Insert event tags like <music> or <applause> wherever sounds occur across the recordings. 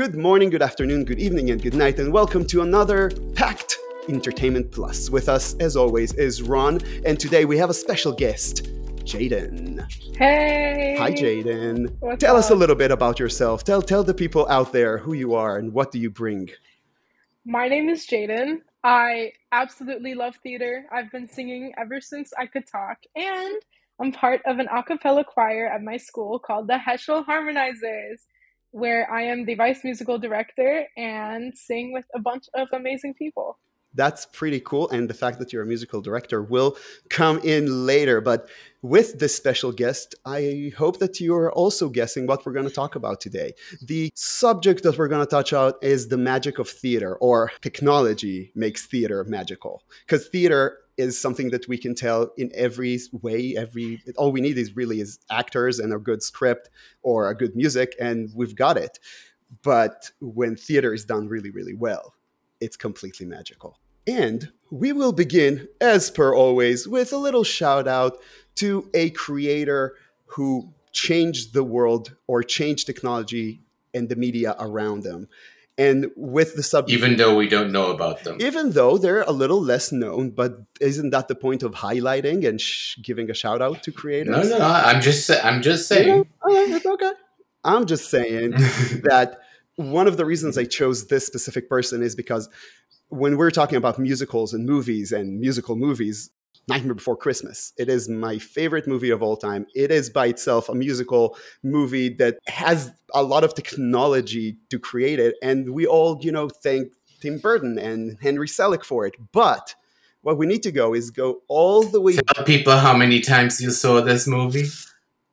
Good morning, good afternoon, good evening, and good night, and welcome to another packed Entertainment Plus. With us, as always, is Ron, and today we have a special guest, Jaden. Hey. Hi, Jaden. Tell us a little bit about yourself. Tell tell the people out there who you are and what do you bring. My name is Jaden. I absolutely love theater. I've been singing ever since I could talk, and I'm part of an a cappella choir at my school called the Heschel Harmonizers, where I am the vice musical director and sing with a bunch of amazing people. That's pretty cool, and the fact that you're a musical director will come in later. But with this special guest, I hope that you are also guessing what we're going to talk about today. The subject that we're going to touch out is the magic of theater, or technology makes theater magical. Because theater is something that we can tell in every way. Every all we need is really is actors and a good script or a good music, and we've got it. But when theater is done really, really well, it's completely magical. And we will begin, as per always, with a little shout out to a creator who changed the world or changed technology and the media around them. And with the sub even though we don't know about them. even though they're a little less known, but isn't that the point of highlighting and sh- giving a shout out to creators? No, no, I'm just I'm just You know, saying. oh, it's okay. I'm just saying <laughs> that one of the reasons I chose this specific person is because when we're talking about musicals and movies and musical movies, Nightmare Before Christmas, it is my favorite movie of all time. It is by itself a musical movie that has a lot of technology to create it. And we all, you know, thank Tim Burton and Henry Selick for it. But what we need to go is go all the way Tell people how many times you saw this movie.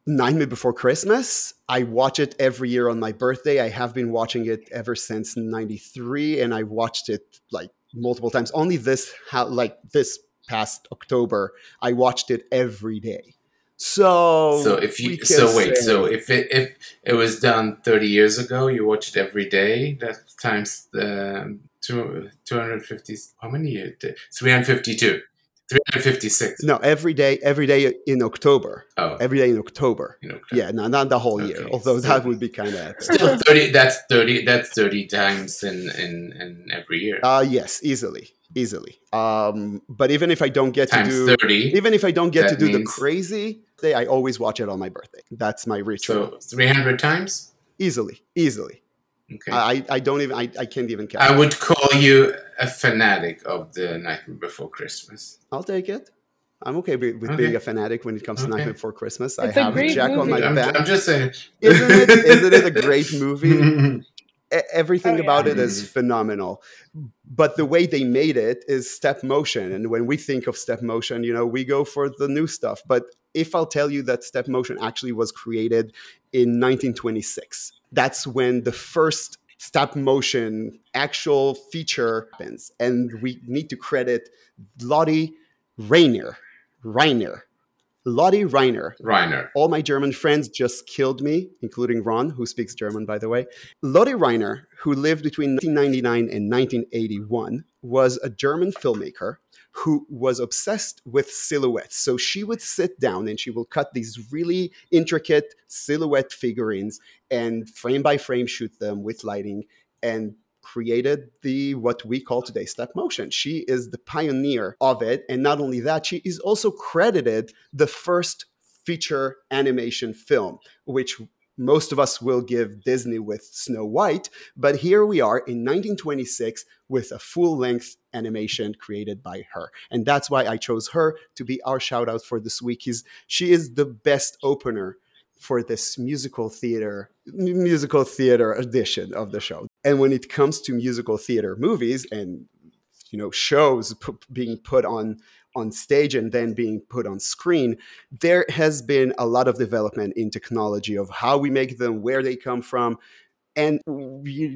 Nightmare Before Christmas. I watch it every year on my birthday. I have been watching it ever since '93, and I watched it like multiple times. Only this, ha- like this past October, I watched it every day. So, So if you so wait, say- so if it if it was done 30 years ago, you watch it every day. That times the two, 250 how many years? 352. 356. no, every day, every day in October, Oh, every day in October. you know. Yeah, no, not the whole year. Although so- that would be kind of <laughs> Still 30 that's 30 that's 30 times in in, in every year. uh yes, easily, easily. Um, but even if I don't get to do 30. even if I don't get to do the crazy day, I always watch it on my birthday. That's my ritual. So 300 times? easily, easily. Okay. I, I don't even I, I can't even count. I would call you a fanatic of the Nightmare Before Christmas. I'll take it. I'm okay with, with Okay. being a fanatic when it comes to Okay. Nightmare Before Christmas. It's I a have great Jack on my. I'm, back. I'm just saying. Isn't it? Isn't it a great movie? <laughs> Everything Oh, about yeah. it is mm. phenomenal. But the way they made it is step motion. And when we think of step motion, you know, we go for the new stuff. But if I'll tell you that step motion actually was created in 1926, that's when the first stop motion actual feature happens. And we need to credit Lottie Rainer. Reiner. Lottie Reiner Reiner. all my German friends just killed me, including Ron, who speaks German, by the way. Lotte Reiner, who lived between 1999 and 1981, was a German filmmaker who was obsessed with silhouettes. So she would sit down and she will cut these really intricate silhouette figurines and frame by frame shoot them with lighting and created the what we call today step motion. She is the pioneer of it and not only that she is also credited the first feature animation film which most of us will give Disney with Snow White, but here we are in 1926 with a full length animation created by her. And that's why I chose her to be our shout out for this week. Is she is the best opener for this musical theater musical theater edition of the show. And when it comes to musical theater movies and you know shows p- being put on on stage and then being put on screen, there has been a lot of development in technology of how we make them, where they come from. And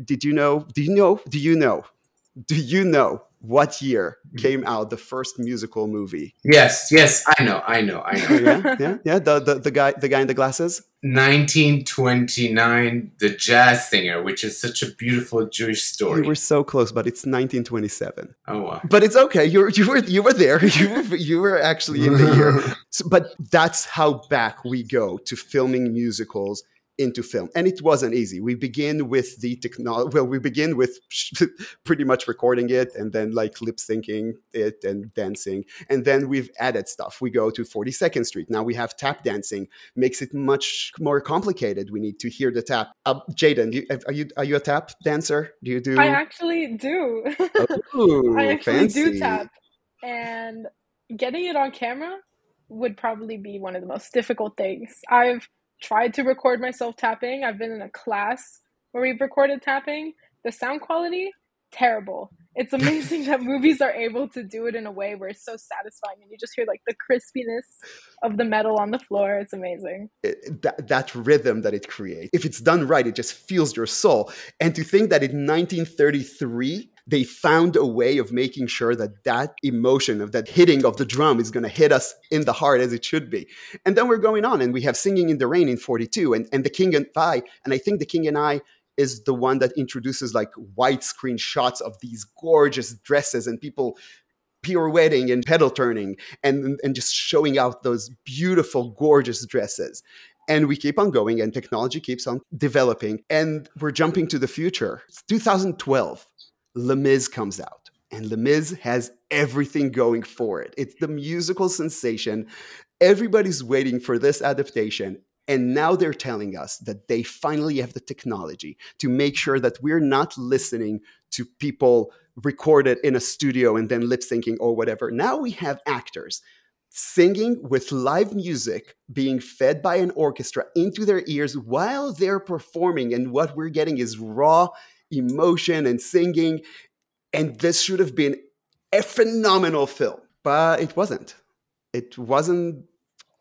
did you know? Do you know? Do you know? Do you know what year mm-hmm. came out the first musical movie? Yes, yes, I know, I know, I Oh, know. yeah, yeah, yeah. The, the the guy the guy in the glasses. 1929, The Jazz Singer, which is such a beautiful Jewish You story. were so close, but it's 1927. oh wow. But it's okay. You you were you were there. <laughs> You were, you were actually in the year. <laughs> So, but that's how back we go to filming musicals into film. And it wasn't easy. We begin with the technology well we begin with <laughs> pretty much recording it and then like lip syncing it and dancing. And then we've added stuff. We go to 42nd street. Now we have tap dancing. Makes it much more complicated. We need to hear the tap. Uh, jaden are you are you a tap dancer? Do you do i actually do. <laughs> Ooh, i actually fancy. do tap. And getting it on camera would probably be one of the most difficult things. I've tried to record myself tapping. I've been in a class where we've recorded tapping. The sound quality, terrible. It's amazing that <laughs> movies are able to do it in a way where it's so satisfying and you just hear like the crispiness of the metal on the floor. It's amazing. It, that, that rhythm that it creates, if it's done right, it just feels your soul. And to think that in 1933, they found a way of making sure that that emotion of that hitting of the drum is going to hit us in the heart as it should be. And then we're going on and we have Singing in the Rain in 42 and, and The King and I. And I think The King and I is the one that introduces like widescreen shots of these gorgeous dresses and people pirouetting and pedal turning and, and just showing out those beautiful, gorgeous dresses. And we keep on going, and technology keeps on developing. And we're jumping to the future. It's 2012. Les Mis comes out, and Les Mis has everything going for it. It's the musical sensation. Everybody's waiting for this adaptation. And now they're telling us that they finally have the technology to make sure that we're not listening to people recorded in a studio and then lip syncing or whatever. Now we have actors singing with live music being fed by an orchestra into their ears while they're performing. And what we're getting is raw emotion and singing. And this should have been a phenomenal film, but it wasn't. It wasn't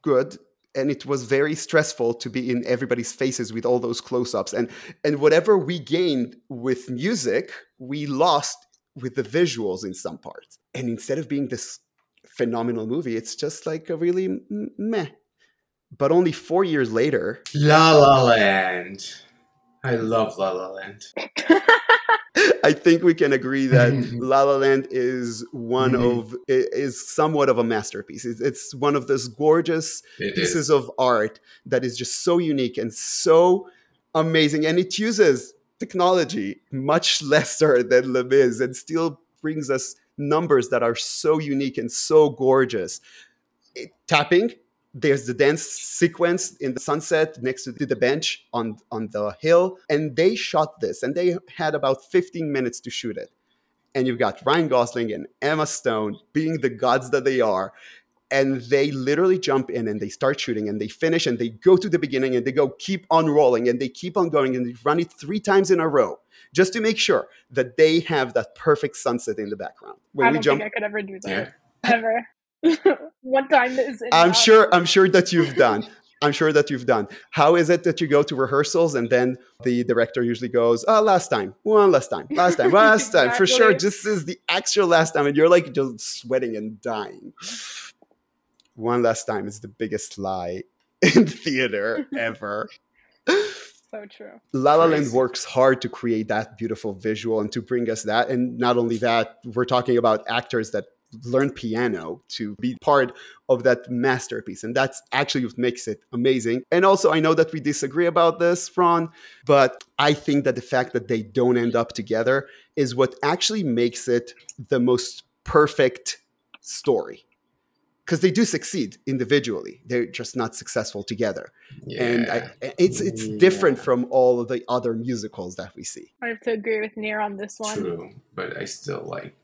good. And it was very stressful to be in everybody's faces with all those close ups. And, and whatever we gained with music, we lost with the visuals in some parts. And instead of being this phenomenal movie, it's just like a really meh. But only four years later, La La Land. I love La La Land. <laughs> <laughs> I think we can agree that <laughs> La La Land is one mm-hmm. of is somewhat of a masterpiece. It's, one of those gorgeous it pieces is. of art that is just so unique and so amazing, and it uses technology much <laughs> lesser than Les Mis and still brings us numbers that are so unique and so gorgeous. It, tapping there's the dance sequence in the sunset next to the bench on on the hill and they shot this and they had about 15 minutes to shoot it. And you've got ryan gosling and emma stone being the gods that they are and they literally jump in and they start shooting and they finish and they go to the beginning and they go keep on rolling and they keep on going and they run it three times in a row just to make sure that they have that perfect sunset in the background. When I don't we jump think i could ever do that. Yeah. ever <laughs> what time is it? I'm sure. I'm sure that you've done. I'm sure that you've done. How is it that you go to rehearsals and then the director usually goes, "Oh, last time, one last time, last time, last exactly. <laughs> time, for sure. This is the actual last time," and you're like just sweating and dying. One last time is the biggest lie <laughs> in theater ever. so true. La La Land works hard to create that beautiful visual and to bring us that. And not only that, we're talking about actors that learn piano to be part of that masterpiece. And that's actually what makes it amazing. And also, I know that we disagree about this, Ron, but I think that the fact that they don't end up together is what actually makes it the most perfect story because they do succeed individually they're just not successful together yeah. and I, it's it's yeah. different from all of the other musicals that we see i have to agree with Nir on this one true but i still like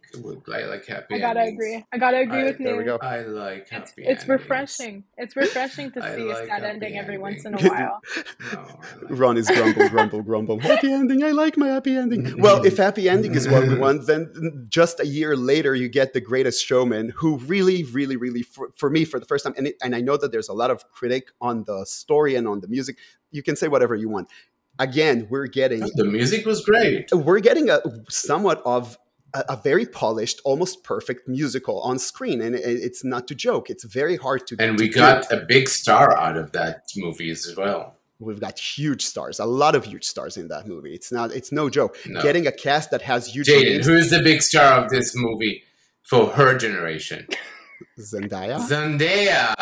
I like happy. I gotta endings. agree. I gotta agree I, with There we go. I like happy. It's, it's refreshing. It's refreshing to <laughs> see like a sad ending every once in a while. <laughs> no, like <laughs> Ron is grumble, grumble, grumble. Happy ending. I like my happy ending. Mm-hmm. well, if happy ending is what we want, then just a year later you get the Greatest Showman, who really, really, really, for, for me, for the first time, and it, and I know that there's a lot of critic on the story and on the music. You can say whatever you want again we're getting the music was great we're getting a somewhat of a, a, very polished, almost perfect musical on screen, and it, it's not to joke. It's very hard to. And to we got a big star out of that movie as well. We've got huge stars, a lot of huge stars in that movie. It's not, it's no joke. No. Getting a cast that has huge. Jaden, who is the big star of this movie for her generation? <laughs> Zendaya. Zendaya.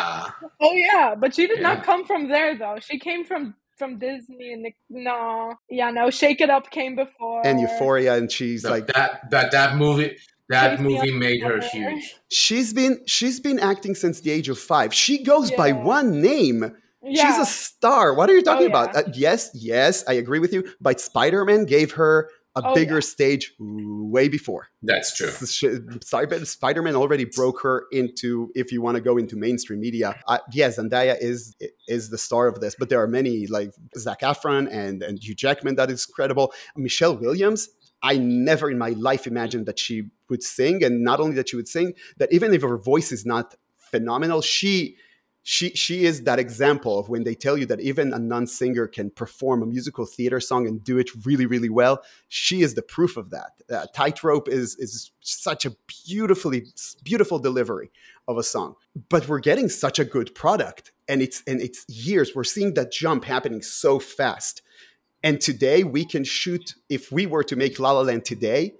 Oh yeah, but she did yeah. not come from there though. She came from from Disney and Nic- no, yeah, no, Shake It Up came before and Euphoria, and she's So like that that that movie that Take movie made her huge. she's been she's been acting since the age of five. She goes by one name. Yeah. She's a star. What are you talking Oh, yeah. about? Uh, yes, yes, I agree with you. But Spider Man gave her a Oh, bigger yeah. stage way before. That's true. Spider Man already broke her into, if you want to go into mainstream media. Uh, yeah, Zendaya is is the star of this, but there are many like Zac Efron and and Hugh Jackman that is credible. Michelle Williams. I never in my life imagined that she would sing, and not only that she would sing, that even if her voice is not phenomenal, she she she is that example of when they tell you that even a non-singer can perform a musical theater song and do it really really well. She is the proof of that. Uh, tightrope is is such a beautifully beautiful delivery of a song. But we're getting such a good product and it's and it's years. We're seeing that jump happening so fast. And today we can shoot if we were to make la la land today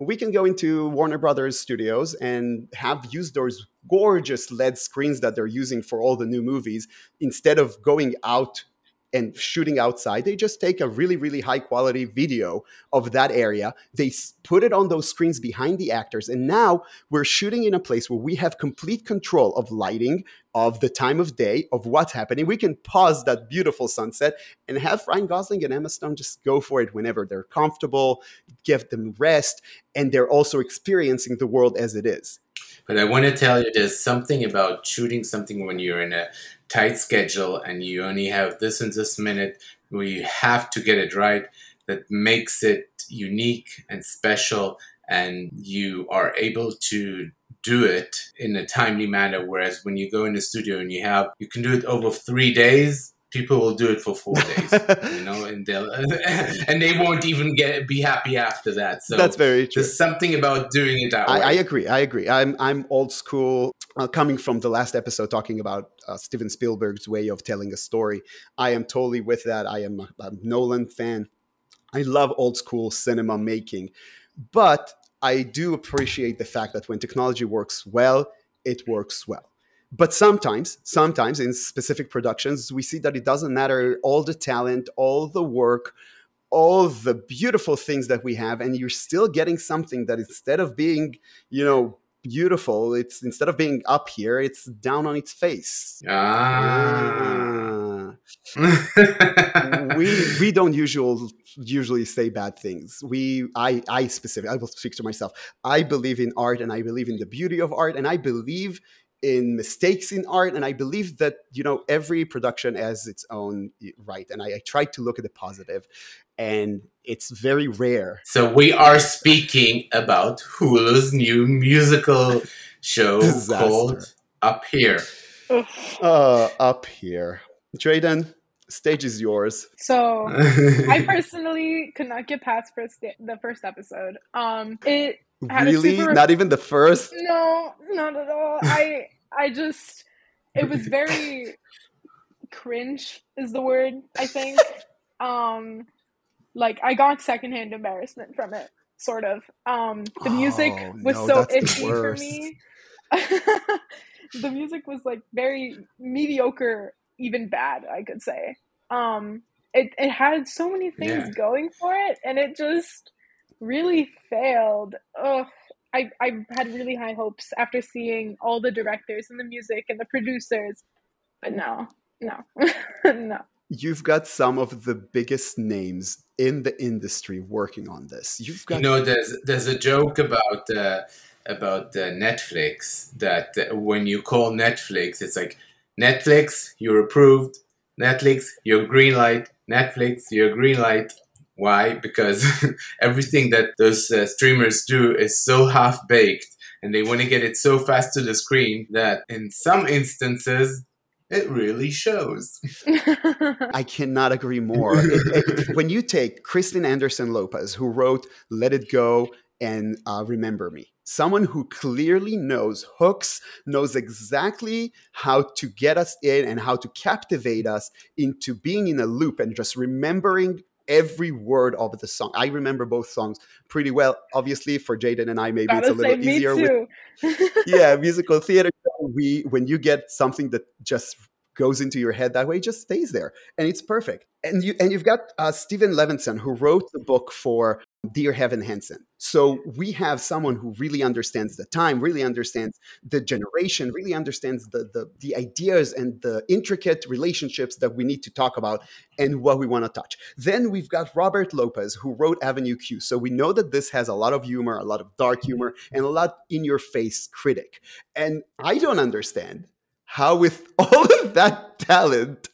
we can go into Warner Brothers studios and have used those gorgeous LED screens that they're using for all the new movies instead of going out and shooting outside. They just take a really, really high quality video of that area. They put it on those screens behind the actors. And now we're shooting in a place where we have complete control of lighting, of the time of day, of what's happening. We can pause that beautiful sunset and have Ryan Gosling and Emma Stone just go for it whenever they're comfortable, give them rest, and they're also experiencing the world as it is. But I want to tell you, there's something about shooting something when you're in a tight schedule and you only have this and this minute where you have to get it right that makes it unique and special and you are able to do it in a timely manner. Whereas when you go in the studio and you have you can do it over three days people will do it for four days you know and they'll <laughs> and they won't even get be happy after that so That's very true. there's something about doing it that way I, I agree. I agree. I'm I'm old school. Uh, coming from the last episode talking about uh, Steven Spielberg's way of telling a story, I am totally with that. I am a, a Nolan fan. I love old school cinema making, but I do appreciate the fact that when technology works well, it works well. But sometimes, sometimes in specific productions, we see that it doesn't matter all the talent, all the work, all the beautiful things that we have, and you're still getting something that instead of being, you know, beautiful, it's instead of being up here, it's down on its face. Ah. Ah. we <laughs> we don't usual usually say bad things. We I I specific I will speak to myself. I believe in art and I believe in the beauty of art and I believe in mistakes in art and I believe that you know every production has its own right and I, I try to look at the positive and it's very rare. so we are speaking about Hulu's new musical show Disaster. called Up Here. Uh up here. Jaden, stage is yours. So <laughs> I personally could not get past first the first episode. Um, it Had a Really? super- Not even the first? no, not at all. <laughs> I I just it was very cringe is the word I think. Um, like I got secondhand embarrassment from it, sort of. Um, the music Oh, was no, so iffy for me. <laughs> the music was like very mediocre, even bad, I could say. Um, it it had so many things Yeah. going for it, and it just really failed. Ugh. I, I had really high hopes after seeing all the directors and the music and the producers, but no, no, <laughs> no. You've got some of the biggest names in the industry working on this. You've got You know, there's there's a joke about uh, about uh, Netflix that uh, when you call Netflix, it's like Netflix, you're approved. Netflix, you're green light. Netflix, you're green light. Why? Because <laughs> everything that those uh, streamers do is so half baked, and they want to get it so fast to the screen that in some instances it really shows. <laughs> I cannot agree more. <laughs> It- it- when you take Kristen Anderson Lopez, who wrote Let It Go and uh, Remember Me, someone who clearly knows hooks, knows exactly how to get us in and how to captivate us into being in a loop and just remembering every word of the song. I remember both songs pretty well. Obviously, for Jaden and I, maybe it's a Gotta little easier with <laughs> yeah musical theater we when you get something that just goes into your head that way, it just stays there, and it's perfect. And you and you've got uh, Steven Levenson who wrote the book for Dear Evan Hansen. So we have someone who really understands the time, really understands the generation, really understands the, the, the ideas and the intricate relationships that we need to talk about and what we want to touch. Then we've got Robert Lopez, who wrote Avenue Q. So we know that this has a lot of humor, a lot of dark humor, and a lot in your face critic. And I don't understand how, with <laughs> all of that talent,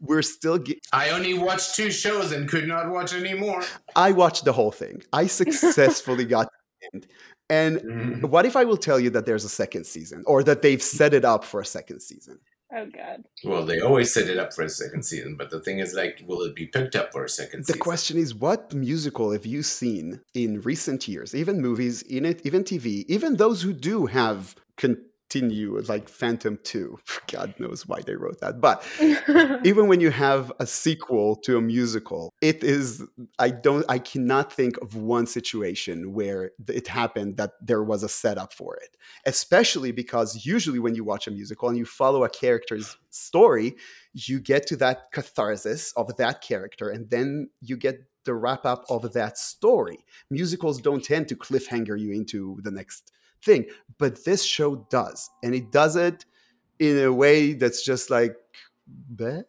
we're still ge- I only watched two shows and could not watch any more. I watched the whole thing. I <laughs> successfully got to the end. And Mhm. what if I will tell you that there's a second season or that they've set it up for a second season? Oh god. Well, they always set it up for a second season, but the thing is, like, will it be picked up for a second The season? question is what musical have you seen in recent years, even movies, in it, even TV, even those who do have continue like Phantom 2. <laughs> God knows why they wrote that. But <laughs> even when you have a sequel to a musical it is i don't i cannot think of one situation where it happened that there was a setup for it especially because usually when you watch a musical and you follow a character's story you get to that catharsis of that character and then you get the wrap up of that story musicals don't tend to cliffhanger you into the next thing but this show does and it does it in a way that's just like Bleh.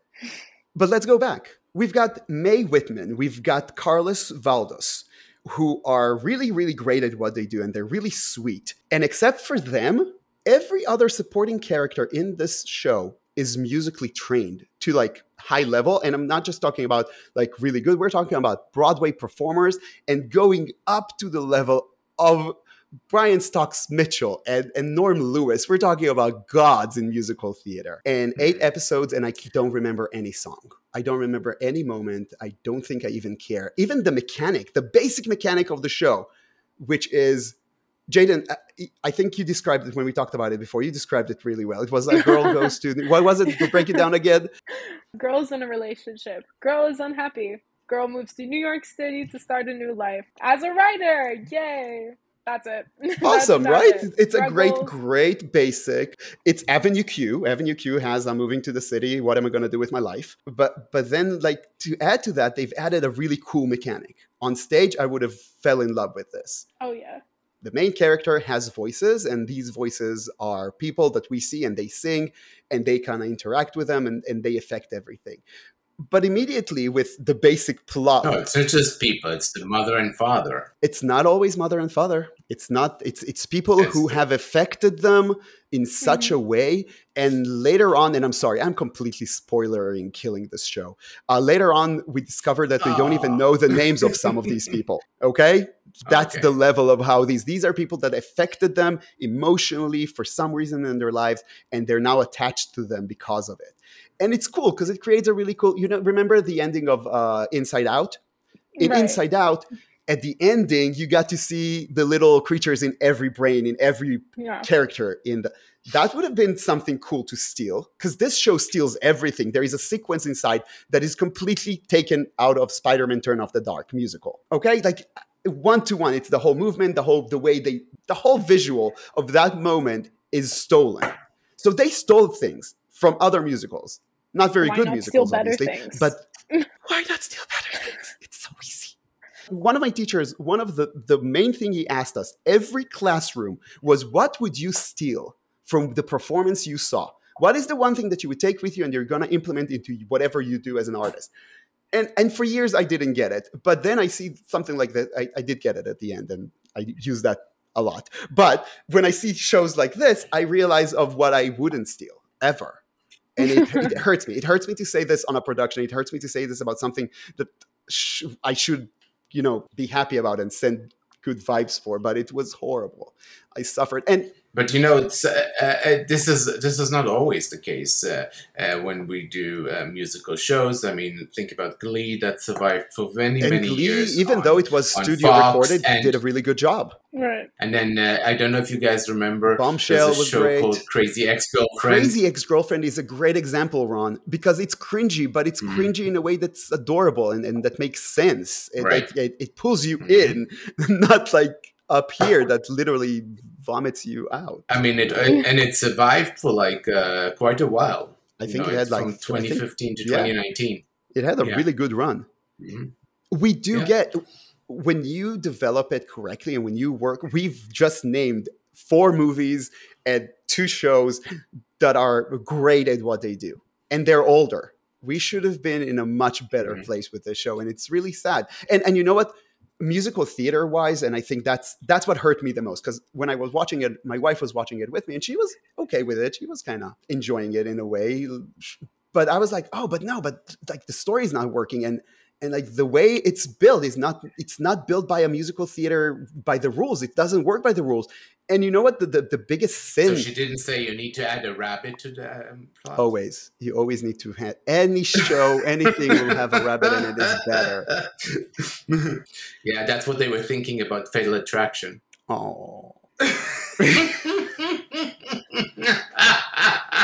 But let's go back. We've got Mae Whitman, we've got Carlos Valdes, who are really, really great at what they do, and they're really sweet. And except for them, every other supporting character in this show is musically trained to like high level. And I'm not just talking about like really good, we're talking about Broadway performers and going up to the level of Brian Stokes Mitchell and, and Norm Lewis. We're talking about gods in musical theater. And eight mm-hmm. episodes, and I don't remember any song. I don't remember any moment. I don't think I even care. Even the mechanic, the basic mechanic of the show, which is Jaden, uh, I- I think you described it when we talked about it before. You described it really well. It was a girl goes to what was it? To break it down again. <laughs> Girl's in a relationship. Girl is unhappy. Girl moves to New York City to start a new life as a writer. Yay! That's it. <laughs> Awesome, that's right? it. It's a great, great basic. It's Avenue Q. Avenue Q has I'm moving to the city. What am I going to do with my life? But but then like to add to that, they've added a really cool mechanic. On stage, I would have fell in love with this. Oh yeah. the main character has voices and these voices are people that we see and they sing and they kind of interact with them and, and they affect everything but immediately with the basic plot. No, it's not just people; it's the mother and father. it's not always mother and father. It's not it's it's people Yes. who have affected them in such a way. And later on and i'm sorry i'm completely spoilering killing this show. Uh, later on we discover that we don't even know the names of some of these <laughs> people okay? That's Okay. the level of how these these are people that affected them emotionally for some reason in their lives and they're now attached to them because of it and it's cool because it creates a really cool you know remember the ending of uh, inside out in Right. Inside Out, at the ending, you got to see the little creatures in every brain, in every Yeah. character in the. That would have been something cool to steal because this show steals everything. There is a sequence inside that is completely taken out of Spider-Man: Turn Off the Dark musical. Okay, like one to one, it's the whole movement, the whole the way they, the whole visual of that moment is stolen. So they stole things from other musicals, not very Why good not musicals, obviously, things? but <laughs> why not steal better things? It's so easy. One of my teachers, one of the, the main thing he asked us every classroom was what would you steal from the performance you saw? What is the one thing that you would take with you and you're going to implement into whatever you do as an artist? And, and for years I didn't get it. But then I see something like that. I, I did get it at the end and I use that a lot. But when I see shows like this, I realize of what I wouldn't steal ever. And it, it hurts me. It hurts me to say this on a production. It hurts me to say this about something that sh- I should, you know, be happy about and send good vibes for. But it was horrible. I suffered. And But you know, it's, uh, uh, this is this is not always the case uh, uh, when we do uh, musical shows. I mean, think about Glee that survived for many and many Glee, years. even on- though it was studio Fox recorded, and- did a really good job. Right. and then uh, I don't know if you guys remember Bombshell a was show great. called Crazy Ex Girlfriend. Crazy Ex Girlfriend is a great example, Ron, because it's cringy, but it's Mhm. cringy in a way that's adorable and, and that makes sense. It, Right. like, it, it pulls you Mhm. in, <laughs> not like up here that literally vomits you out. I mean, it and it survived for like uh, quite a while. I think No, it had like from I think 2015 to yeah. 2019. it had a Yeah. really good run. Mhm. We do Yeah. get when you develop it correctly and when you work. We've just named four movies and two shows that are great at what they do, and they're older. We should have been in a much better Mhm. place with this show, and it's really sad. And and you know what? Musical theater wise and i think that's that's what hurt me the most because when i was watching it my wife was watching it with me and she was okay with it. She was kind of enjoying it in a way. But i was like oh but no but like the story's not working and and like the way it's built is not it's not built by a musical theater by the rules. It doesn't work by the rules and you know what the the, the biggest sin So she didn't say you need to add a rabbit to the um, plot. always you always need to have any show <laughs> anything will have a rabbit in it is better <laughs> yeah, that's what they were thinking about Fatal Attraction. oh <laughs>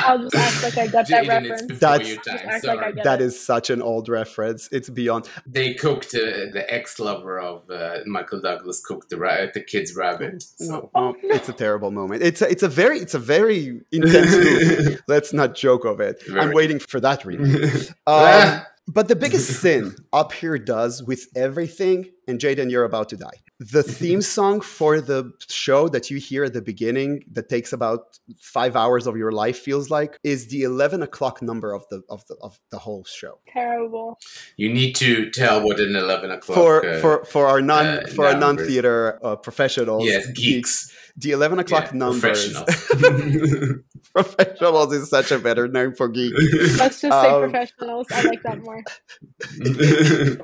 I'll just act like I got <laughs> that Jaden, reference. That's- time. Sorry. like I that it. is such an old reference it's beyond they cooked uh, the ex-lover of uh, Michael Douglas cooked the ra- the kid's rabbit. So. Oh, it's a terrible moment. It's a, it's a very it's a very intense movie. <laughs> Let's not joke of it. I'm waiting for that <laughs> remake. Um, but the biggest sin Up Here does with everything, and Jaden, you're about to die. The <laughs> theme song for the show that you hear at the beginning, that takes about five hours of your life, feels like, is the 11 o'clock number of the of the of the whole show. Terrible. you need to tell what an eleven o'clock. For uh, for for our non uh, for our non theater uh, professionals, yes, geeks, the 11 o'clock Yeah, numbers. professionals. <laughs> professionals is such a better name for geek. Let's just say Um, professionals. I like that more.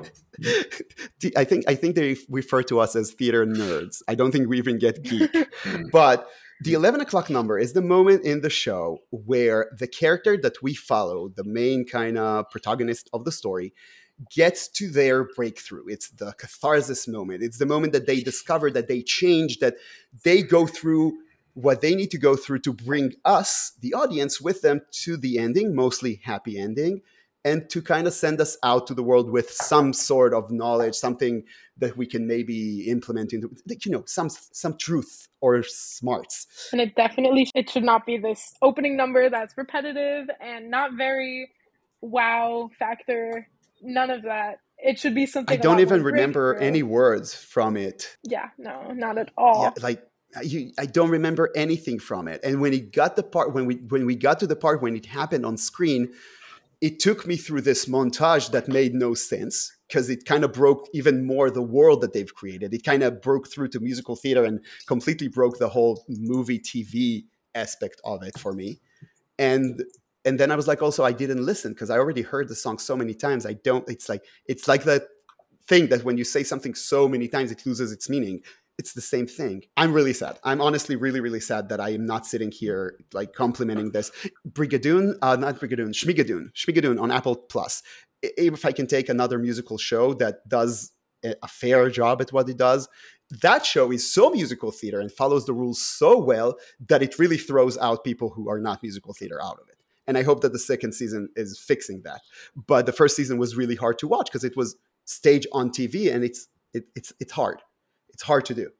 <laughs> I think I think they refer to us as theater nerds. I don't think we even get geek. Hmm. but the 11 o'clock number is the moment in the show where the character that we follow, the main kind of protagonist of the story, gets to their breakthrough. It's the catharsis moment. It's the moment that they discover that they change, that they go through what they need to go through to bring us, the audience, with them to the ending, mostly happy ending, and to kind of send us out to the world with some sort of knowledge, something that we can maybe implement into, you know, some some truth or smarts. And it definitely it should not be this opening number that's repetitive and not very wow factor. None of that. It should be something. I don't even remember breakthrough. any words from it. Yeah, no, not at all. Yeah, like you, I don't remember anything from it. And when it got the part when we when we got to the part when it happened on screen, it took me through this montage that made no sense because it kind of broke even more the world that they've created. It kind of broke through to musical theater and completely broke the whole movie TV aspect of it for me. And and then I was like, also I didn't listen because I already heard the song so many times. I don't. It's like it's like that thing that when you say something so many times, it loses its meaning it's the same thing. I'm really sad. I'm honestly really, really sad that I am not sitting here like complimenting this. Brigadoon, uh, not Brigadoon, Schmigadoon, Schmigadoon on Apple Plus. If I can take another musical show that does a fair job at what it does, that show is so musical theater and follows the rules so well that it really throws out people who are not musical theater out of it. And I hope that the second season is fixing that. But the first season was really hard to watch because it was stage on TV and it's it, it's it's hard. It's hard to do.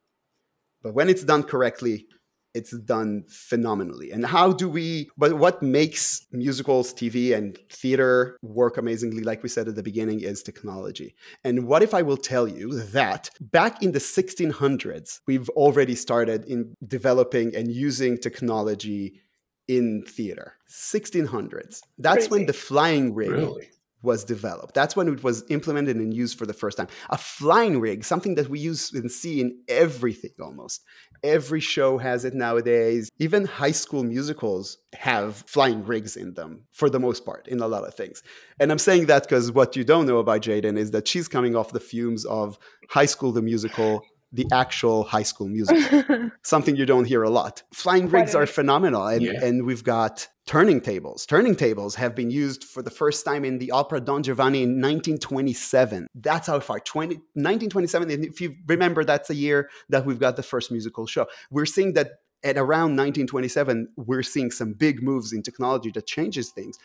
But when it's done correctly, it's done phenomenally. And how do we, but what makes musicals, TV, and theater work amazingly, like we said at the beginning, is technology. And what if I will tell you that back in the 1600s, we've already started in developing and using technology in theater? 1600s. That's when the flying rig really? was developed. That's when it was implemented and used for the first time. A flying rig, something that we use and see in everything almost. Every show has it nowadays. Even high school musicals have flying rigs in them for the most part, in a lot of things. And I'm saying that because what you don't know about Jaden is that she's coming off the fumes of High School the Musical, the actual High School music, <laughs> something you don't hear a lot. Flying rigs a- are phenomenal, and, Yeah. and we've got turning tables. Turning tables have been used for the first time in the opera Don Giovanni in 1927. That's how far. 20, 1927, and if you remember, that's the year that we've got the first musical show. We're seeing that at around 1927, we're seeing some big moves in technology that changes things.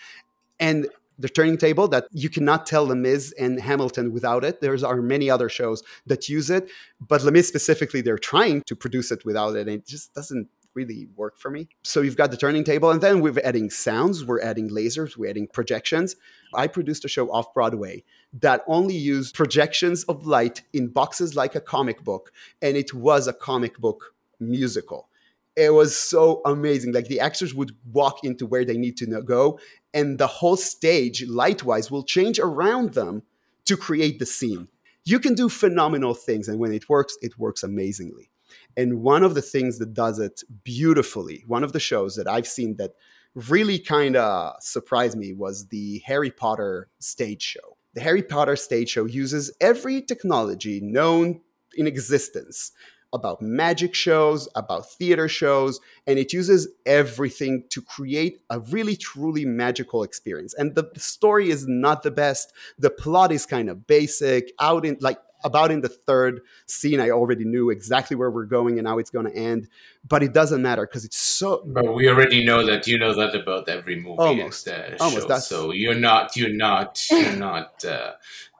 And the turning table that you cannot tell Les Mis and Hamilton without it. There's are many other shows that use it, but Les Mis specifically, they're trying to produce it without it, and it just doesn't really work for me. So you've got the turning table, and then we're adding sounds, we're adding lasers, we're adding projections. I produced a show off Broadway that only used projections of light in boxes like a comic book, and it was a comic book musical. It was so amazing. Like the actors would walk into where they need to go, and the whole stage, light wise, will change around them to create the scene. You can do phenomenal things, and when it works, it works amazingly. And one of the things that does it beautifully, one of the shows that I've seen that really kind of surprised me was the Harry Potter stage show. The Harry Potter stage show uses every technology known in existence about magic shows, about theater shows, and it uses everything to create a really truly magical experience. And the story is not the best. The plot is kind of basic, out in like about in the third scene i already knew exactly where we're going and how it's going to end but it doesn't matter because it's so but we already know that you know that about every movie almost. uh, almost. show, so you're not you're not you're not uh,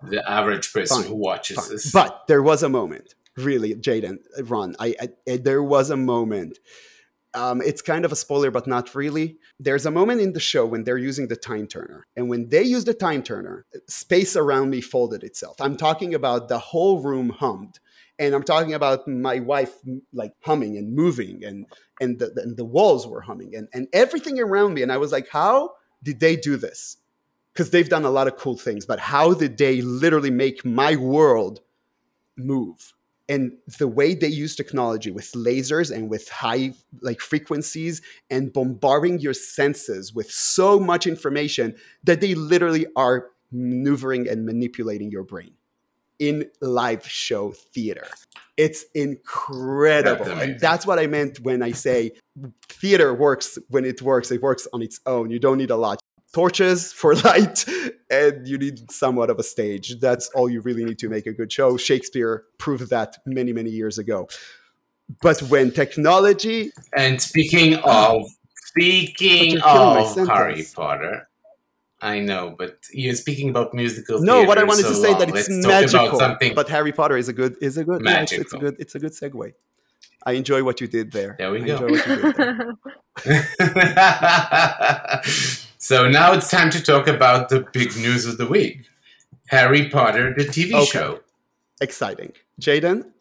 the average person fine, who watches fine. this. But there was a moment really, Jaden, Ron, I, I, there was a moment. Um, it's kind of a spoiler, but not really. There's a moment in the show when they're using the time turner, and when they use the time turner, space around me folded itself. I'm talking about the whole room hummed, and I'm talking about my wife like humming and moving, and and the, and the walls were humming, and and everything around me. And I was like, how did they do this? Because they've done a lot of cool things, but how did they literally make my world move? And the way they use technology with lasers and with high like frequencies and bombarding your senses with so much information that they literally are maneuvering and manipulating your brain in live show theater. It's incredible. That's and that's what i meant when i say theater works when it works it works on its own. You don't need a lot torches for <laughs> light and you need somewhat of a stage that's all you really need to make a good show shakespeare proved that many many years ago but when technology and speaking of speaking of harry potter I know, but you're speaking about musical. No, what I wanted so to say long. that it's Let's magical. something but Harry Potter is a good is a good yeah, it's, it's, a good it's a good segue. I enjoy what you did there. There we I go. <laughs> <laughs> So now it's time to talk about the big news of the week Harry Potter, the TV okay. show. Exciting. Jaden,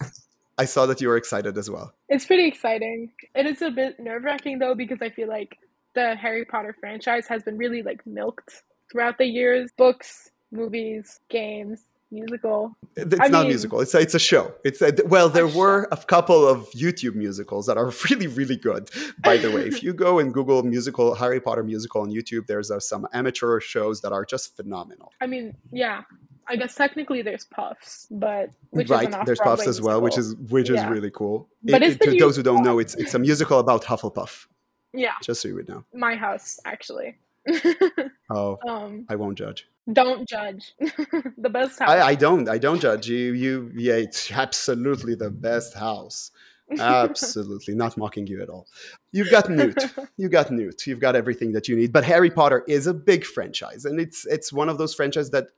I saw that you were excited as well. It's pretty exciting. It is a bit nerve wracking though, because I feel like the Harry Potter franchise has been really like milked throughout the years books, movies, games musical. It's I not mean, musical. It's a, it's a show. It's a, well, there a were a couple of YouTube musicals that are <laughs> really really good. By the way, if you go and Google musical Harry Potter musical on YouTube, there's uh, some amateur shows that are just phenomenal. I mean, yeah. I guess technically there's Puffs, but right there's Puffs as well, which is which yeah. is really cool. But it, to those who don't know, it's it's a musical about Hufflepuff. Yeah, just so you would know. My house, actually. <laughs> oh, um, I won't judge. Don't judge. <laughs> the best house. I, I don't. I don't judge you. You. Yeah, it's absolutely the best house. <laughs> Absolutely, not mocking you at all. You've got Newt. You got Newt. You've got everything that you need. But Harry Potter is a big franchise, and it's it's one of those franchises that,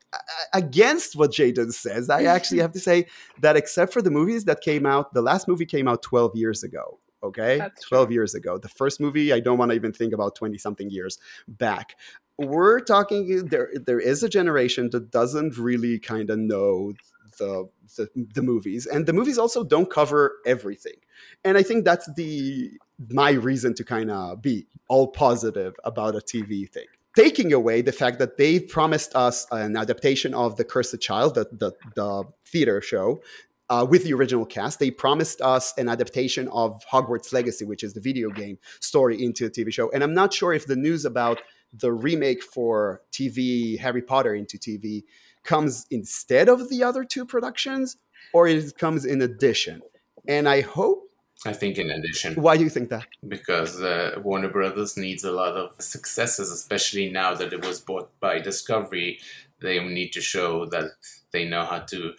against what Jaden says, I actually have to say that except for the movies that came out, the last movie came out twelve years ago. Okay, That's 12 true. years ago. The first movie, I don't want to even think about 20 something years back. We're talking there there is a generation that doesn't really kind of know the, the, the movies and the movies also don't cover everything and i think that's the my reason to kind of be all positive about a tv thing taking away the fact that they promised us an adaptation of the cursed child the, the, the theater show uh, with the original cast. They promised us an adaptation of Hogwarts Legacy, which is the video game story, into a TV show. And I'm not sure if the news about the remake for TV, Harry Potter into TV, comes instead of the other two productions or it comes in addition. And I hope. I think in addition. Why do you think that? Because uh, Warner Brothers needs a lot of successes, especially now that it was bought by Discovery. They need to show that they know how to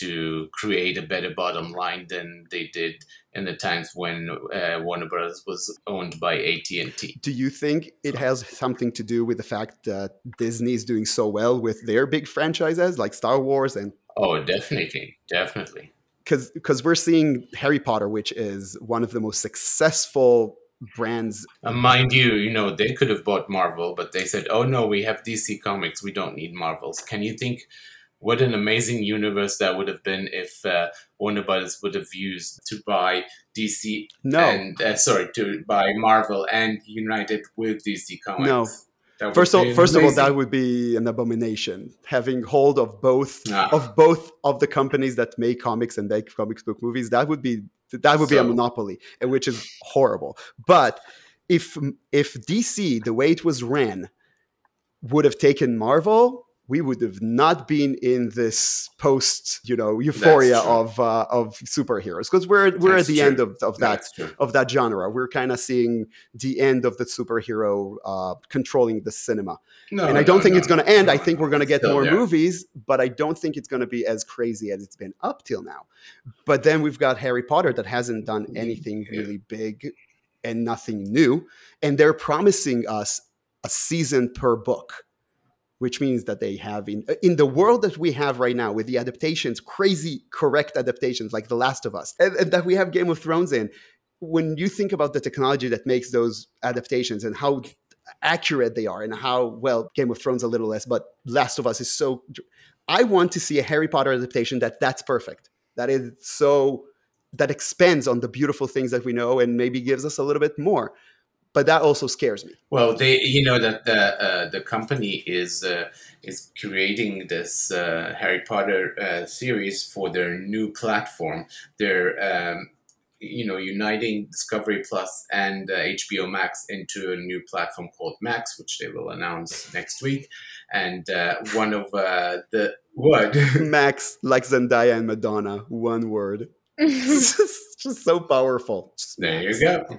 to create a better bottom line than they did in the times when uh, Warner Brothers was owned by AT and T. Do you think it has something to do with the fact that Disney is doing so well with their big franchises like Star Wars and? Oh, definitely, definitely. because because we're seeing Harry Potter, which is one of the most successful brands. Uh, mind you, you know they could have bought Marvel, but they said, "Oh no, we have DC Comics. We don't need Marvels." Can you think what an amazing universe that would have been if uh, Warner Brothers would have used to buy DC No. and uh, sorry to buy Marvel and united with DC Comics. No. First, of, first of all, that would be an abomination. Having hold of both Ah. of both of the companies that make comics and make comics book movies, that would be that would be a monopoly, which is horrible. But if if DC, the way it was ran, would have taken Marvel, we would have not been in this post, you know, euphoria of uh, of superheroes because we're we're That's at the true. end of, of that of that genre. We're kind of seeing the end of the superhero uh, controlling the cinema. No, and I don't no, think no, it's going to end. I think we're going to get still more there. movies, but I don't think it's going to be as crazy as it's been up till now. But then we've got Harry Potter that hasn't done anything Yeah. really big and nothing new. And they're promising us a season per book. Which means that they have in uh, in the world that we have right now with the adaptations, crazy correct adaptations like The Last of Us, and, and that we have Game of Thrones in. When you think about the technology that makes those adaptations and how accurate they are and how well Game of Thrones a little less, but Last of Us is so. I want to see a Harry Potter adaptation that that's perfect. That is so that expands on the beautiful things that we know and maybe gives us a little bit more. But that also scares me. Well, they, you know, that the uh, the company is uh, is creating this uh, Harry Potter uh, series for their new platform. They're um, you know uniting Discovery Plus and uh, HBO Max into a new platform called Max, which they will announce next week. And uh, one of uh, the what <laughs> Max, like Zendaya and Madonna, one word. <laughs> <laughs> it's just, just so powerful. Just There Max. you go.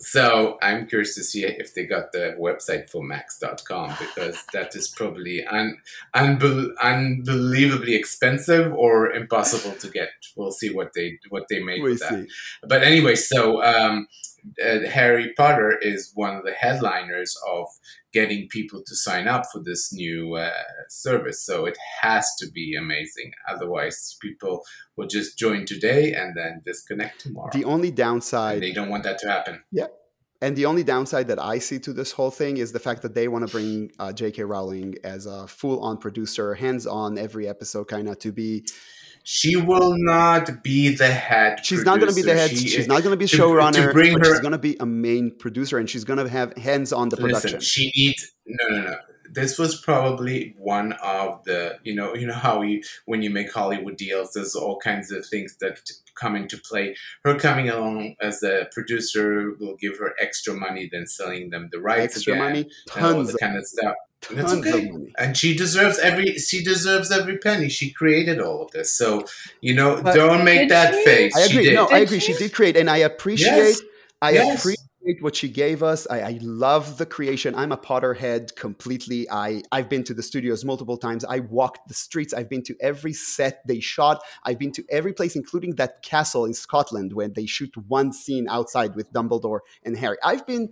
So I'm curious to see if they got the website for max.com because that is probably un- unbel- unbelievably expensive or impossible to get. We'll see what they what they make We with that. But anyway, so um, uh, Harry Potter is one of the headliners of getting people to sign up for this new uh, service. So it has to be amazing. Otherwise, people will just join today and then disconnect tomorrow. The only And downside they don't want that to happen. Yeah. And the only downside that I see to this whole thing is the fact that they want to bring uh, J.K. Rowling as a full-on producer, hands-on every episode, kind of to be. She will not be the head. She's not going to be the head. She- she's not going to be to- to bring her- she's going to be a main producer, and she's going to have hands on the production. Listen, she needs no, no, no. This was probably one of the you know you know how you when you make Hollywood deals, there's all kinds of things that come into play. Her coming along as a producer will give her extra money than selling them the rights Extra again, money, and all tons, of, kind of stuff. And That's tons okay. of money. And she deserves every she deserves every penny. She created all of this, so you know But- don't make that she? face. I She agree. did. No, I agree. She she? did create, and I appreciate. Yes. I Yes. appreciate what she gave us. I, I love the creation. I'm a Potterhead completely. I I've been to the studios multiple times. I walked the streets. I've been to every set they shot. I've been to every place, including that castle in Scotland when they shoot one scene outside with Dumbledore and Harry. I've been.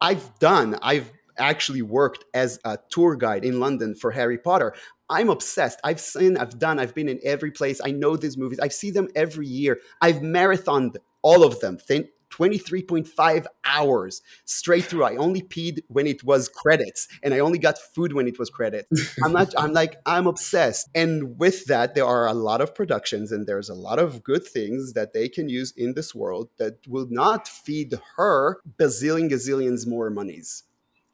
I've done. I've actually worked as a tour guide in London for Harry Potter. I'm obsessed. I've seen, I've done, I've been in every place. I know these movies. I see them every year. I've marathoned all of them. Think 23.5 hours straight through. I only peed when it was credits and I only got food when it was credits. I'm not, I'm like, I'm obsessed. And with that, there are a lot of productions and there's a lot of good things that they can use in this world that will not feed her bazillion gazillions more monies.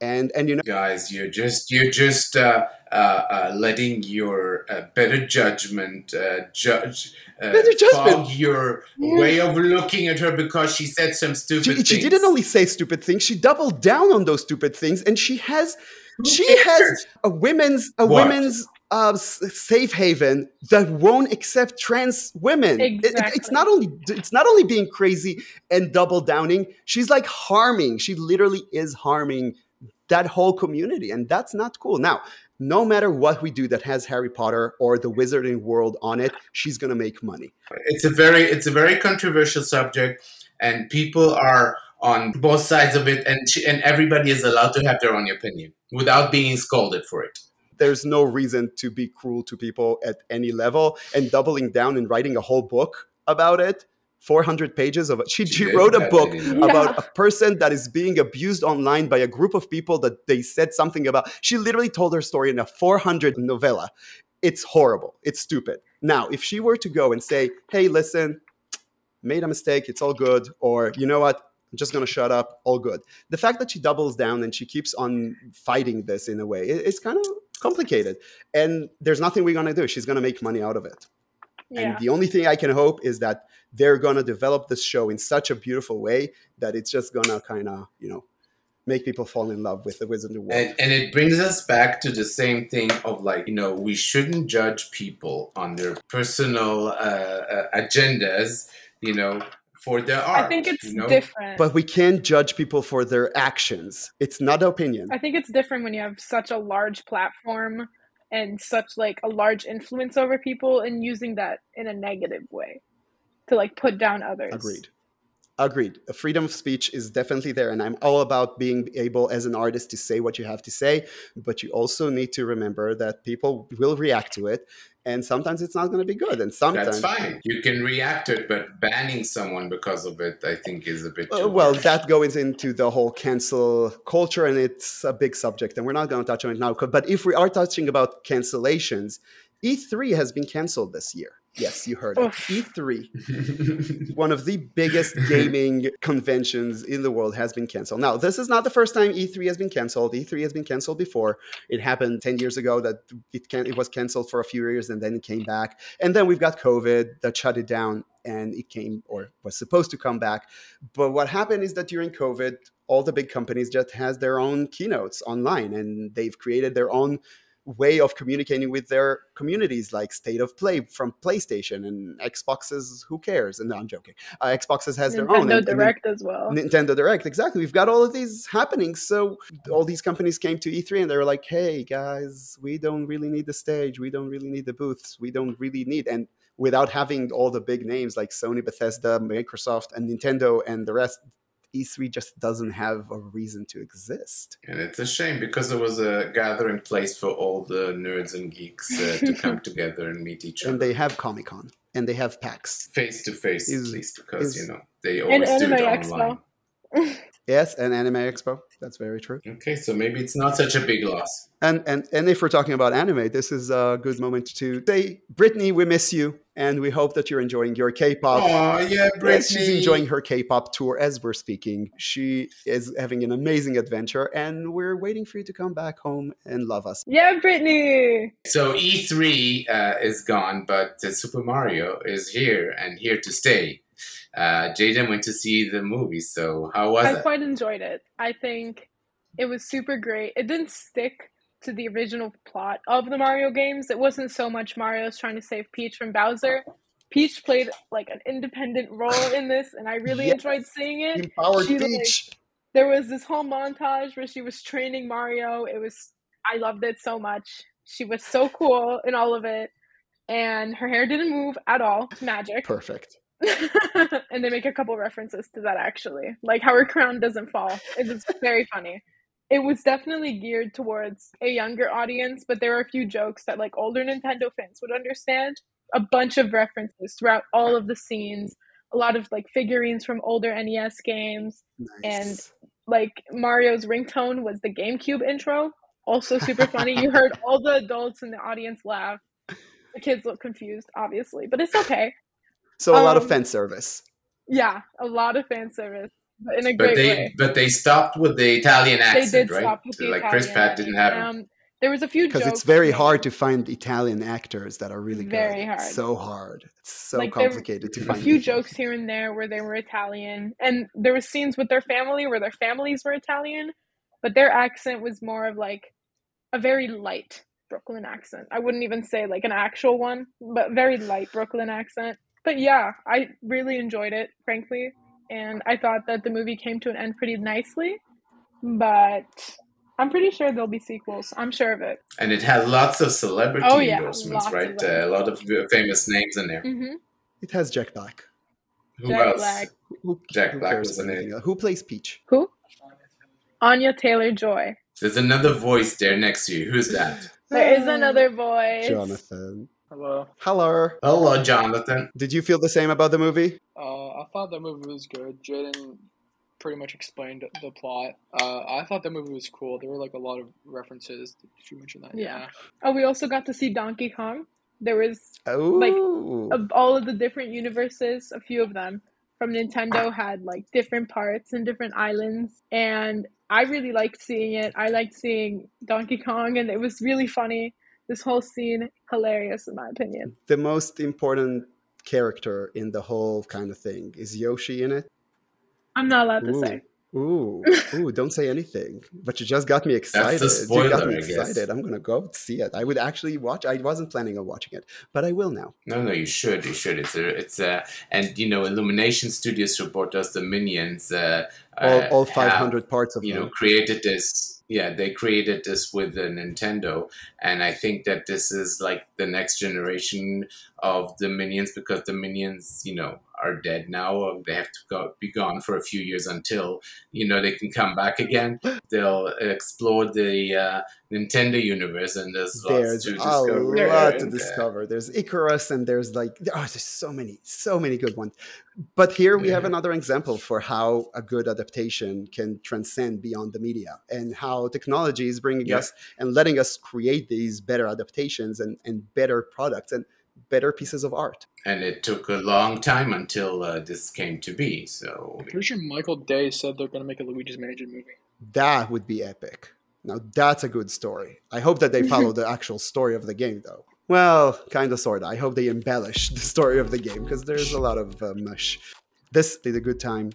And, and you know, guys you're just you're just uh, uh, uh, letting your uh, better judgment uh, judge uh, Better judgment. fog your way of looking at her because she said some stupid she, things. she didn't only say stupid things, she doubled down on those stupid things. And she has, Who she cares? has a women's, a What? women's uh, safe haven that won't accept trans women. It- it- it's not only it's not only being crazy and double downing. She's like harming. She literally is harming that whole community, and that's not cool. Now, no matter what we do that has Harry Potter or the Wizarding World on it, she's gonna make money. It's a very it's a very controversial subject, and people are on both sides of it, and she, and everybody is allowed to have their own opinion without being scolded for it. there's no reason to be cruel to people at any level. And doubling down and writing a whole book about it 400 pages of it. She, she, wrote a book didn't about a person that is being abused online by a group of people that they said something about. She literally told her story in a 400 novella. It's horrible. It's stupid. Now, if she were to go and say, hey, listen, made a mistake, it's all good, or you know what, I'm just going to shut up, all good. The fact that she doubles down and she keeps on fighting this in a way, it- it's kind of complicated. And there's nothing we're going to do. She's going to make money out of it. Yeah. And the only thing I can hope is that they're going to develop this show in such a beautiful way that it's just going to kind of, you know, make people fall in love with the Wizard of the World. And, and it brings us back to the same thing of like, you know, we shouldn't judge people on their personal uh, uh, agendas, you know, for their art. I think it's you know? different. but we can't judge people for their actions. It's not opinion. I think it's different when you have such a large platform and such like a large influence over people and using that in a negative way to like put down others. Agreed. Agreed. A freedom of speech is definitely there. And I'm all about being able as an artist to say what you have to say. But you also need to remember that people will react to it. And sometimes it's not going to be good. And sometimes. That's fine. You can react to it, but banning someone because of it, I think, is a bit too Uh, well, harsh. that goes into the whole cancel culture, and it's a big subject, and we're not going to touch on it now. But if we are touching about cancellations, E3 has been canceled this year. Yes, you heard it. Oof. E3, <laughs> one of the biggest gaming conventions in the world, has been canceled. Now, this is not the first time E3 has been canceled. E3 has been canceled before. It happened 10 years ago that it, can, it was canceled for a few years and then it came back. And then we've got COVID that shut it down and it came or was supposed to come back. But what happened is that during COVID, all the big companies just has their own keynotes online and they've created their own way of communicating with their communities like state of play from playstation and xboxes who cares and no, i'm joking uh, xboxes has their own Nintendo and- and Direct as well. Nintendo Direct, exactly. We've got all of these happening. So all these companies came to E3 and they were like, "Hey guys, we don't really need the stage. We don't really need the booths. We don't really need." And without having all the big names like Sony, Bethesda, Microsoft, and Nintendo and the rest, E3 just doesn't have a reason to exist. And it's a shame because it was a gathering place for all the nerds and geeks uh, to <laughs> come together and meet each other. And they have Comic Con and they have PAX. face to face, at Is- least, because is- you know they And always do Anime it Expo. online. <laughs> Yes, and Anime Expo. That's very true. Okay, so maybe it's not such a big loss. And and and if we're talking about anime, this is a good moment to say, Brittany, we miss you, and we hope that you're enjoying your K-pop. Oh yeah, Brittany. She's enjoying her K-pop tour as we're speaking. She is having an amazing adventure, and we're waiting for you to come back home and love us. yeah, Brittany. So E3 uh, is gone, but uh, Super Mario is here and here to stay. Uh, Jaden went to see the movie, so how was I it? I quite enjoyed it. I think it was super great. It didn't stick to the original plot of the Mario games. It wasn't so much Mario's trying to save Peach from Bowser. Peach played like an independent role in this, and I really Yes. enjoyed seeing it. Empowered She, like, Peach. There was this whole montage where she was training Mario. It was I loved it so much. She was so cool in all of it, and her hair didn't move at all. It's magic. Perfect. <laughs> and they make a couple references to that actually, like how her crown doesn't fall. It was very funny. It was definitely geared towards a younger audience, but there were a few jokes that like older Nintendo fans would understand. A bunch of references throughout all of the scenes. A lot of like figurines from older NES games. Nice. Like Mario's ringtone was the GameCube intro. Also super funny. you heard all the adults in the audience laugh. The kids look confused, obviously, but it's okay. So a lot of um, fan service. Yeah, a lot of fan service, but in a But great they way. but they stopped with the Italian accent, They accent, did right? stop with the like Chris Italian Pratt didn't have it. Um, there was a few Because it's very hard to find Italian actors that are really Very good. hard. So hard. It's so Like, there- complicated to a A few people. jokes here and there where they were Italian, and there were scenes with their family where their families were Italian, but their accent was more of like a very light Brooklyn accent. I wouldn't even say like an actual one, but very light Brooklyn accent. But yeah, I really enjoyed it, frankly, and I thought that the movie came to an end pretty nicely. But I'm pretty sure there'll be sequels. I'm sure of it. And it had lots of celebrity Oh, yeah, endorsements, lots right? Uh, a lot of famous names in there. hmm It has Jack Black. Who Jack else? Black. Who, Jack who Black cares was in it. Who plays Peach? Who? Anya Taylor Joy. There's another voice there next to you. Who's that? There is another voice. Jonathan. Hello. Hello. Hello, Jonathan. Did you feel the same about the movie? Uh, I thought the movie was good. Jaden pretty much explained the plot. Uh, I thought the movie was cool. There were like a lot of references. Did you mention that? Yeah. Oh, we also got to see Donkey Kong. There was like of all of the different universes, a few of them from Nintendo had like different parts and different islands, and I really liked seeing it. I liked seeing Donkey Kong, and it was really funny. This whole scene, hilarious in my opinion. the most important character in the whole kind of thing is Yoshi in it. I'm not allowed to say. Ooh, <laughs> ooh! Don't say anything. But you just got me excited. a you got me I guess. excited. I'm gonna go see it. I would actually watch. I wasn't planning on watching it, but I will now. No, no, you should. You should. It's a, it's a, and you know, Illumination Studios report us the minions. Uh, All, uh, all have, 500 parts of you know created this yeah they created this with the nintendo and i think that this is like the next generation of the minions because the minions you know are dead now they have to go, be gone for a few years until you know they can come back again <laughs> they'll explore the uh, nintendo universe and there's lots There's to a lot to discover. There's Icarus, and there's like oh, there's so many, so many good ones. But here we have another example for how a good adaptation can transcend beyond the media, and how technology is bringing Yeah. us and letting us create these better adaptations and and better products and better pieces of art. and it took a long time until uh, this came to be so I'm pretty sure Michael Day said they're gonna make a Luigi's Mansion movie. That would be epic. Now that's a good story. I hope that they follow the actual story of the game, though. Well, kind of, sort of. I hope they embellish <laughs> the story of the game because there's a lot of uh, mush. This is a good time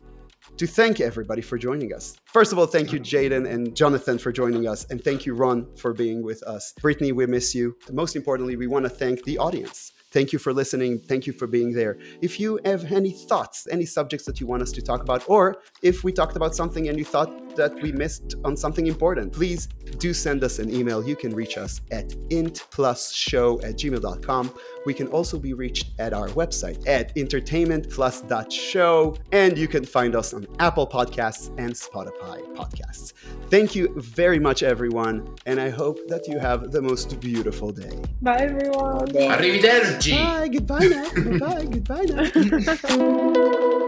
to thank everybody for joining us. First of all, thank you, Jaden and Jonathan, for joining us, and thank you, Ron, for being with us. Brittany, we miss you. Most importantly, we want to thank the audience. Thank you for listening. Thank you for being there. If you have any thoughts, any subjects that you want us to talk about, or if we talked about something and you thought that we missed on something important, please do send us an email. You can reach us at entplusshow at gmail.com. We can also be reached at our website at entertainmentplus.show, and you can find us on Apple Podcasts and Spotify Podcasts. Thank you very much, everyone, and I hope that you have the most beautiful day. Bye everyone. arrivederci Bye, goodbye now. goodbye, goodbye now. <laughs>